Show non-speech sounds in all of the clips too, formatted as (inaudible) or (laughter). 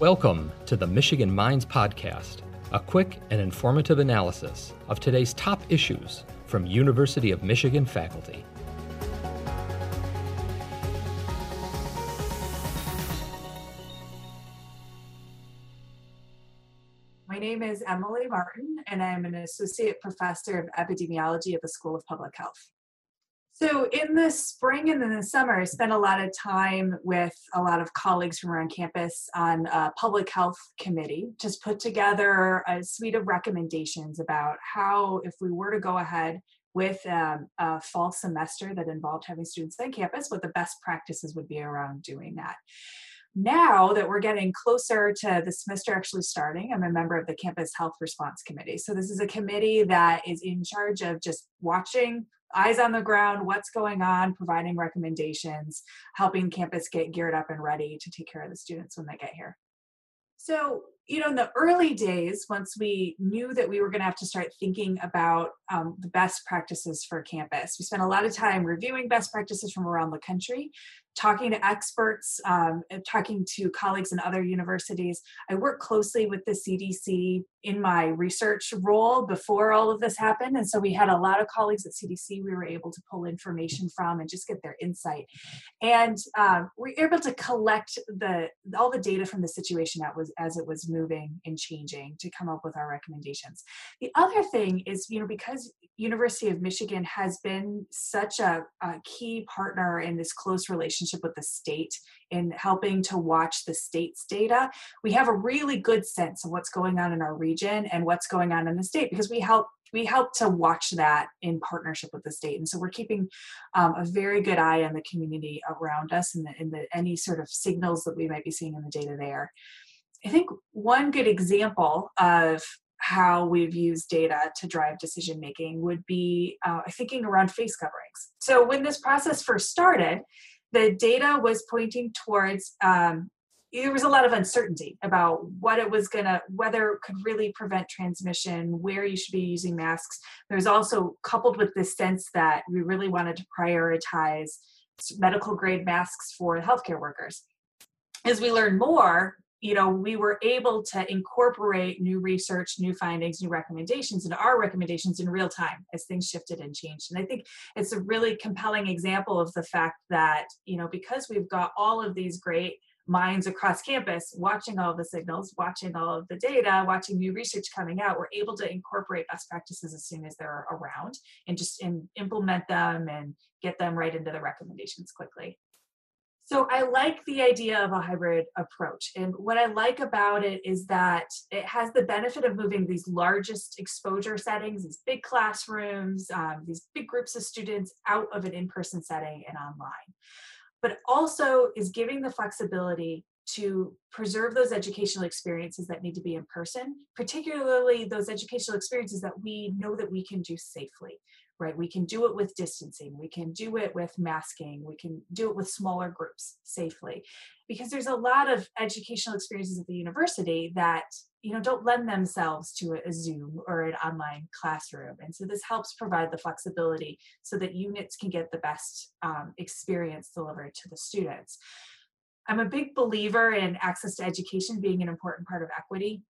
Welcome to the Michigan Minds Podcast, a quick and informative analysis of today's top issues from University of Michigan faculty. My name is Emily Martin, and I'm an associate professor of epidemiology at the School of Public Health. So, in the spring and in the summer, I spent a lot of time with a lot of colleagues from around campus on a public health committee, just put together a suite of recommendations about how, if we were to go ahead with um, a fall semester that involved having students on campus, what the best practices would be around doing that now that we're getting closer to the semester actually starting, I'm a member of the Campus Health Response Committee. So, this is a committee that is in charge of just watching eyes on the ground, what's going on, providing recommendations, helping campus get geared up and ready to take care of the students when they get here. So, you know, in the early days, once we knew that we were going to have to start thinking about um, the best practices for campus, we spent a lot of time reviewing best practices from around the country talking to experts, um, talking to colleagues in other universities. I work closely with the CDC in my research role before all of this happened. And so we had a lot of colleagues at CDC we were able to pull information from and just get their insight. And um, we were able to collect the all the data from the situation that was as it was moving and changing to come up with our recommendations. The other thing is, you know, because University of Michigan has been such a, a key partner in this close relationship relationship with the state in helping to watch the state's data, we have a really good sense of what's going on in our region and what's going on in the state because we help we help to watch that in partnership with the state and so we're keeping um, a very good eye on the community around us and, the, and the, any sort of signals that we might be seeing in the data there i think one good example of how we've used data to drive decision making would be uh, thinking around face coverings. So when this process first started the data was pointing towards um, there was a lot of uncertainty about what it was to whether could really prevent transmission where you should be using masks. There's also coupled with this sense that we really wanted to prioritize medical grade masks for healthcare workers. As we learn more you know we were able to incorporate new research new findings new recommendations into our recommendations in real time as things shifted and changed. And i think it's a really compelling example of the fact that you know because we've got all of these great minds across campus watching all the signals watching all of the data watching new research coming out we're able to incorporate best practices as soon as they're around and just implement them and get them right into the recommendations quickly so I like the idea of a hybrid approach. And what I like about it is that it has the benefit of moving these largest exposure settings, these big classrooms, um, these big groups of students out of an in person setting and online. But also is giving the flexibility to preserve those educational experiences that need to be in person, particularly those educational experiences that we know that we can do safely right? We can do it with distancing, we can do it with masking, we can do it with smaller groups safely. Because there's a lot of educational experiences at the university that you know don't lend themselves to a zoom or an online classroom and so this helps provide the flexibility so that units can get the best um, experience delivered to the students i'm a big believer in access to education being an important part of equity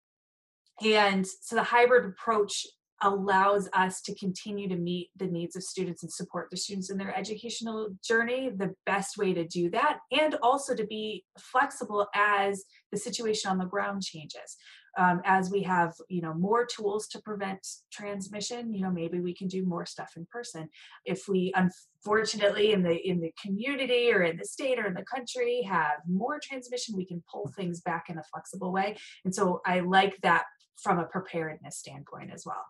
and so the hybrid approach allows us to continue to meet the needs of students and support the students in their educational journey the best way to do that and also to be flexible as the situation on the ground changes. Um, as we have you know more tools to prevent transmission you know maybe we can do more stuff in person. If we unfortunately in the in the community or in the state or in the country have more transmission we can pull things back in a flexible way. And so i like that from a preparedness standpoint as well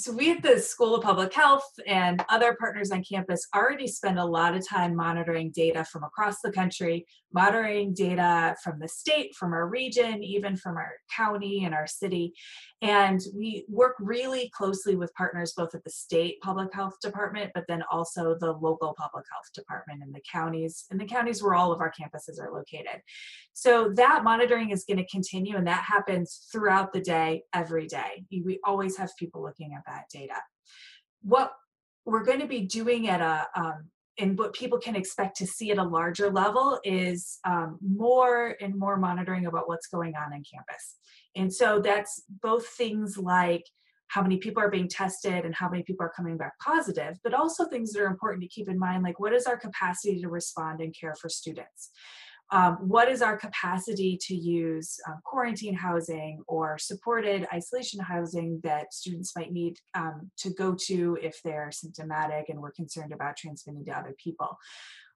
so we at the School of Public Health and other partners on campus already spend a lot of time monitoring data from across the country, monitoring data from the state, from our region, even from our county and our city. And we work really closely with partners both at the state public health department, but then also the local public health department in the counties, and the counties where all of our campuses are located. So that monitoring is going to continue, and that happens throughout the day, every day. We always have people looking at that data. What we're going to be doing at a um, and what people can expect to see at a larger level is um, more and more monitoring about what's going on in campus. And so that's both things like how many people are being tested and how many people are coming back positive, but also things that are important to keep in mind, like what is our capacity to respond and care for students? Um, what is our capacity to use um, quarantine housing or supported isolation housing that students might need um, to go to if they're symptomatic and we're concerned about transmitting to other people?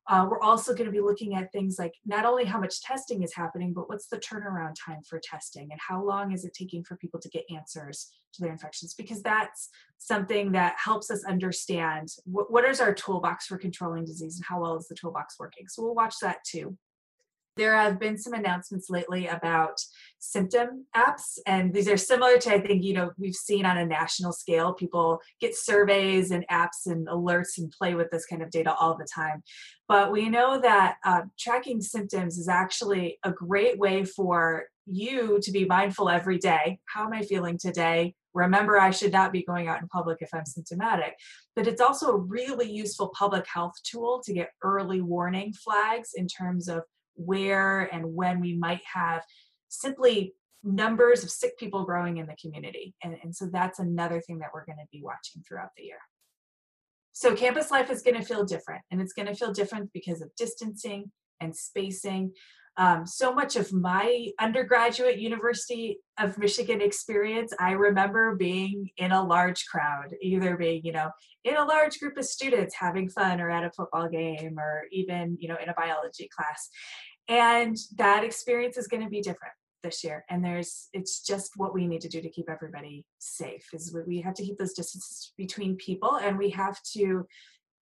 Uh, we're also going to be looking at things like not only how much testing is happening, but what's the turnaround time for testing and how long is it taking for people to get answers to their infections? Because that's something that helps us understand what, what is our toolbox for controlling disease and how well is the toolbox working. So we'll watch that too. There have been some announcements lately about symptom apps, and these are similar to, I think, you know, we've seen on a national scale. People get surveys and apps and alerts and play with this kind of data all the time. But we know that uh, tracking symptoms is actually a great way for you to be mindful every day. How am I feeling today? Remember, I should not be going out in public if I'm symptomatic. But it's also a really useful public health tool to get early warning flags in terms of where and when we might have simply numbers of sick people growing in the community. And, and so that's another thing that we're going to be watching throughout the year. So campus life is going to feel different, and it's going to feel different because of distancing and spacing. Um, so much of my undergraduate University of Michigan experience, I remember being in a large crowd, either being, you know, in a large group of students having fun or at a football game or even, you know, in a biology class. And that experience is going to be different this year and there's it's just what we need to do to keep everybody safe is we have to keep those distances between people and we have to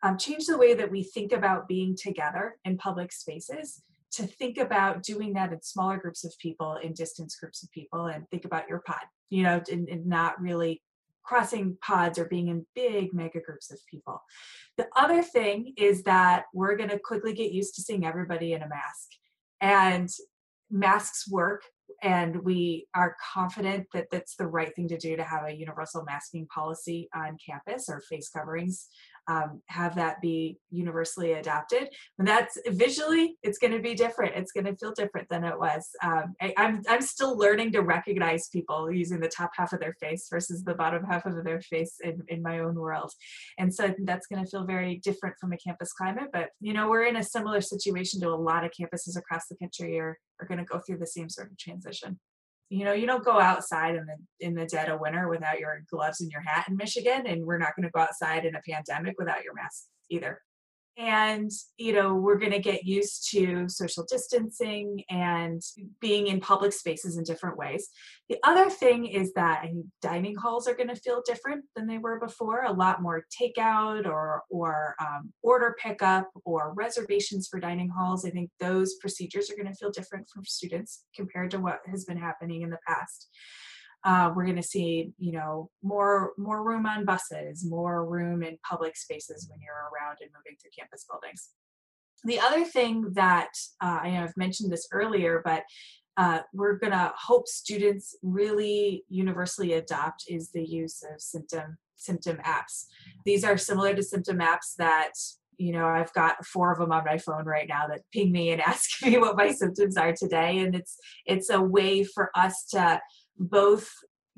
um, change the way that we think about being together in public spaces to think about doing that in smaller groups of people, in distance groups of people, and think about your pod, you know, and, and not really crossing pods or being in big mega groups of people. The other thing is that we're going to quickly get used to seeing everybody in a mask. And masks work and we are confident that that's the right thing to do to have a universal masking policy on campus or face coverings um, have that be universally adopted. And that's visually it's going to be different. It's going to feel different than it was. Um, I, I'm, I'm still learning to recognize people using the top half of their face versus the bottom half of their face in, in my own world. And so that's going to feel very different from a campus climate but you know we're in a similar situation to a lot of campuses across the country are, are going to go through the same sort of transition. You know you don't go outside in the in the dead of winter without your gloves and your hat in michigan and we're not going to go outside in a pandemic without your mask either and you know we're going to get used to social distancing and being in public spaces in different ways. The other thing is that I dining halls are going to feel different than they were before a lot more takeout or or um, order pickup or reservations for dining halls. I think those procedures are going to feel different for students compared to what has been happening in the past uh, we're going to see, you know, more more room on buses, more room in public spaces when you're around and moving through campus buildings. The other thing that uh, I I've mentioned this earlier, but uh, we're going to hope students really universally adopt is the use of symptom symptom apps. These are similar to symptom apps that you know i've got four of them on my phone right now that ping me and (laughs) ask me what my symptoms are today and it's it's a way for us to both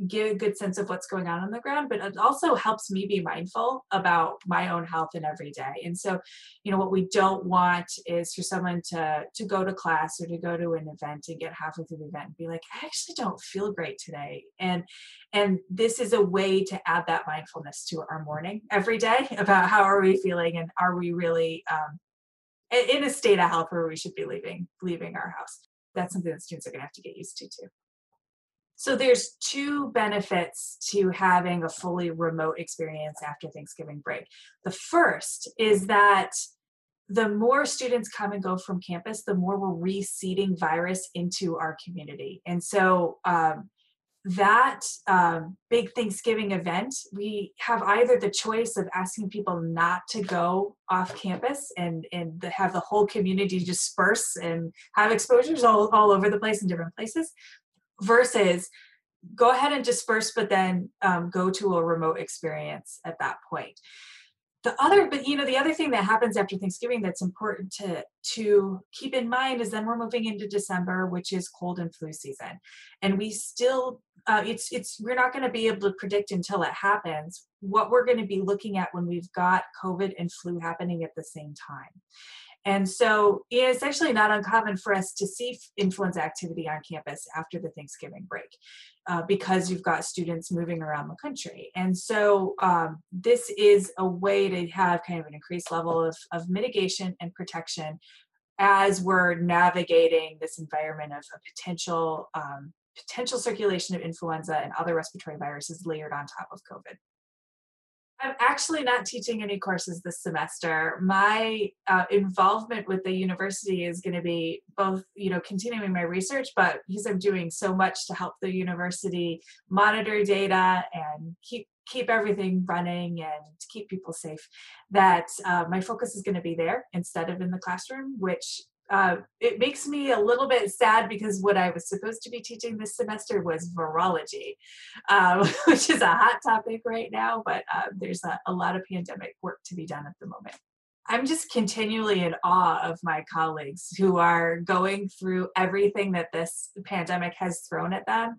get a good sense of what's going on on the ground but it also helps me be mindful about my own health in every day. And so you know what we don't want is for someone to to go to class or to go to an event and get halfway through the event and be like i actually don't feel great today. And and this is a way to add that mindfulness to our morning every day (laughs) about how are we feeling and are we really um, in a state of health where we should be leaving leaving our house. That's something that students are going to have to get used to too so there's two benefits to having a fully remote experience after Thanksgiving break. The first is that the more students come and go from campus, the more we're reseeding virus into our community. And so um, that um, big Thanksgiving event, we have either the choice of asking people not to go off campus and, and have the whole community disperse and have exposures all, all over the place in different places, versus go ahead and disperse, but then um, go to a remote experience at that point. the other but you know the other thing that happens after thanksgiving that's important to to keep in mind is then we're moving into december which is cold and flu season and we still uh, it's it's we're not going to be able to predict until it happens what we're going to be looking at when we've got covid and flu happening at the same time and so it's actually not uncommon for us to see influenza activity on campus after the Thanksgiving break uh, because you've got students moving around the country. And so um, this is a way to have kind of an increased level of, of mitigation and protection as we're navigating this environment of a potential um, potential circulation of influenza and other respiratory viruses layered on top of COVID. I'm actually not teaching any courses this semester. My uh, involvement with the university is going to be both, you know, continuing my research, but because I'm doing so much to help the university monitor data and keep keep everything running and keep people safe, that uh, my focus is going to be there instead of in the classroom, which uh, it makes me a little bit sad because what I was supposed to be teaching this semester was virology, uh, (laughs) which is a hot topic right now, but uh, there's a, a lot of pandemic work to be done at the moment. I'm just continually in awe of my colleagues who are going through everything that this pandemic has thrown at them.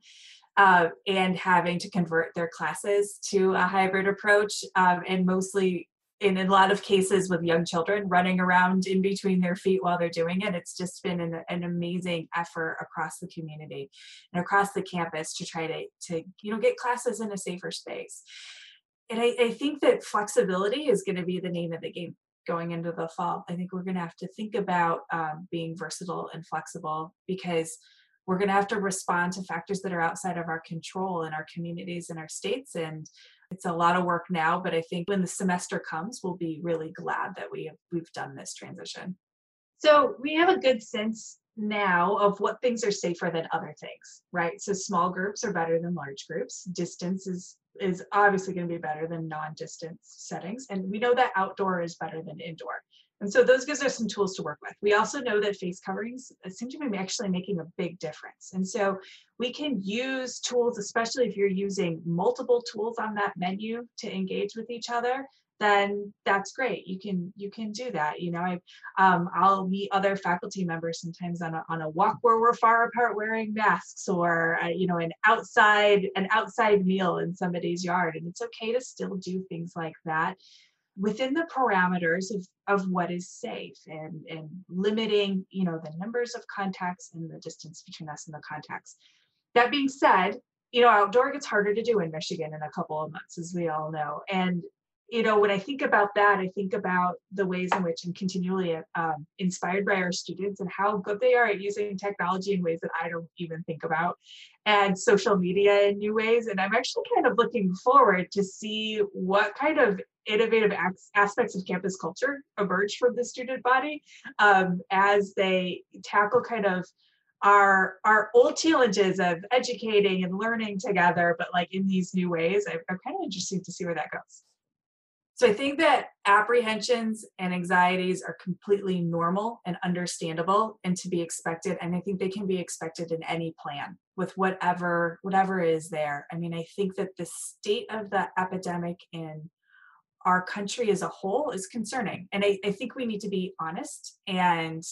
Uh, and having to convert their classes to a hybrid approach um, and mostly in a lot of cases with young children running around in between their feet while they're doing it. It's just been an, an amazing effort across the community and across the campus to try to to you know get classes in a safer space. And i, I think that flexibility is going to be the name of the game going into the fall. I think we're going to have to think about um, being versatile and flexible because we're going to have to respond to factors that are outside of our control in our communities and our states and it's a lot of work now, but I think when the semester comes, we'll be really glad that we have, we've done this transition. So we have a good sense now of what things are safer than other things, right? So small groups are better than large groups. Distance is is obviously going to be better than non-distance settings, and we know that outdoor is better than indoor. And so those gives us some tools to work with. We also know that face coverings seem to be actually making a big difference. And so we can use tools, especially if you're using multiple tools on that menu to engage with each other, then that's great. You can you can do that. You know, I um, I'll meet other faculty members sometimes on a on a walk where we're far apart wearing masks, or uh, you know, an outside an outside meal in somebody's yard, and it's okay to still do things like that within the parameters of, of what is safe and, and limiting you know the numbers of contacts and the distance between us and the contacts. That being said you know outdoor gets harder to do in michigan in a couple of months as we all know and you know when i think about that i think about the ways in which i'm continually um, inspired by our students and how good they are at using technology in ways that i don't even think about and social media in new ways and i'm actually kind of looking forward to see what kind of innovative aspects of campus culture emerge from the student body um, as they tackle kind of our our old challenges of educating and learning together, but like in these new ways. I, I'm kind of interested to see where that goes. So I think that apprehensions and anxieties are completely normal and understandable and to be expected. And I think they can be expected in any plan with whatever whatever is there. I mean, I think that the state of the epidemic in our country as a whole is concerning. And I, I think we need to be honest and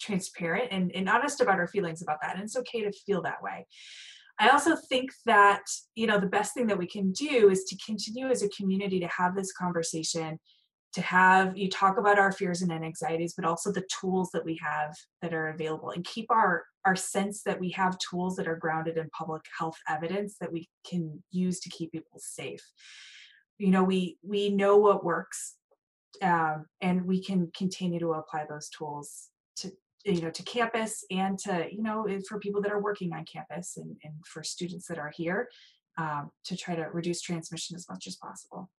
transparent and, and honest about our feelings about that. And it's okay to feel that way. I also think that, you know, the best thing that we can do is to continue as a community to have this conversation, to have you talk about our fears and anxieties, but also the tools that we have that are available and keep our our sense that we have tools that are grounded in public health evidence that we can use to keep people safe. You know we we know what works um, and we can continue to apply those tools to you know to campus and to you know for people that are working on campus and, and for students that are here um, to try to reduce transmission as much as possible.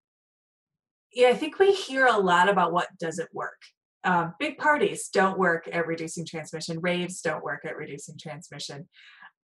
Yeah i think we hear a lot about what doesn't work. Um, big parties don't work at reducing transmission. Raves don't work at reducing transmission.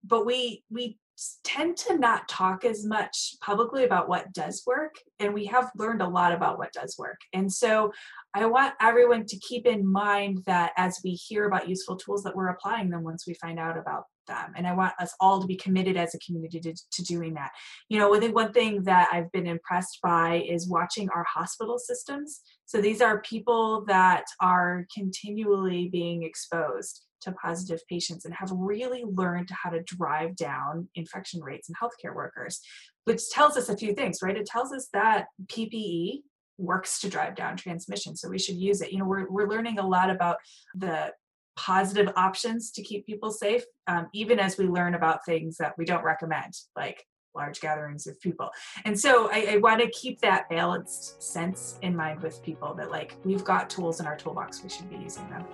But we we tend to not talk as much publicly about what does work and we have learned a lot about what does work. And so i want everyone to keep in mind that as we hear about useful tools that we're applying them once we find out about them. And i want us all to be committed as a community to, to doing that. You know i think one thing that i've been impressed by is watching our hospital systems. So these are people that are continually being exposed to positive patients and have really learned how to drive down infection rates in healthcare workers, which tells us a few things, right? It tells us that PPE works to drive down transmission, so we should use it. You know, we're, we're learning a lot about the positive options to keep people safe, um, even as we learn about things that we don't recommend, like large gatherings of people. And so I, I want to keep that balanced sense in mind with people that like we've got tools in our toolbox, we should be using them.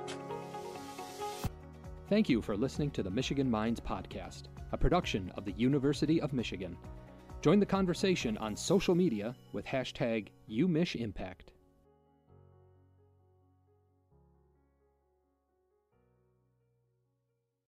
Thank you for listening to the Michigan Minds Podcast, a production of the University of Michigan. Join the conversation on social media with hashtag UMichImpact.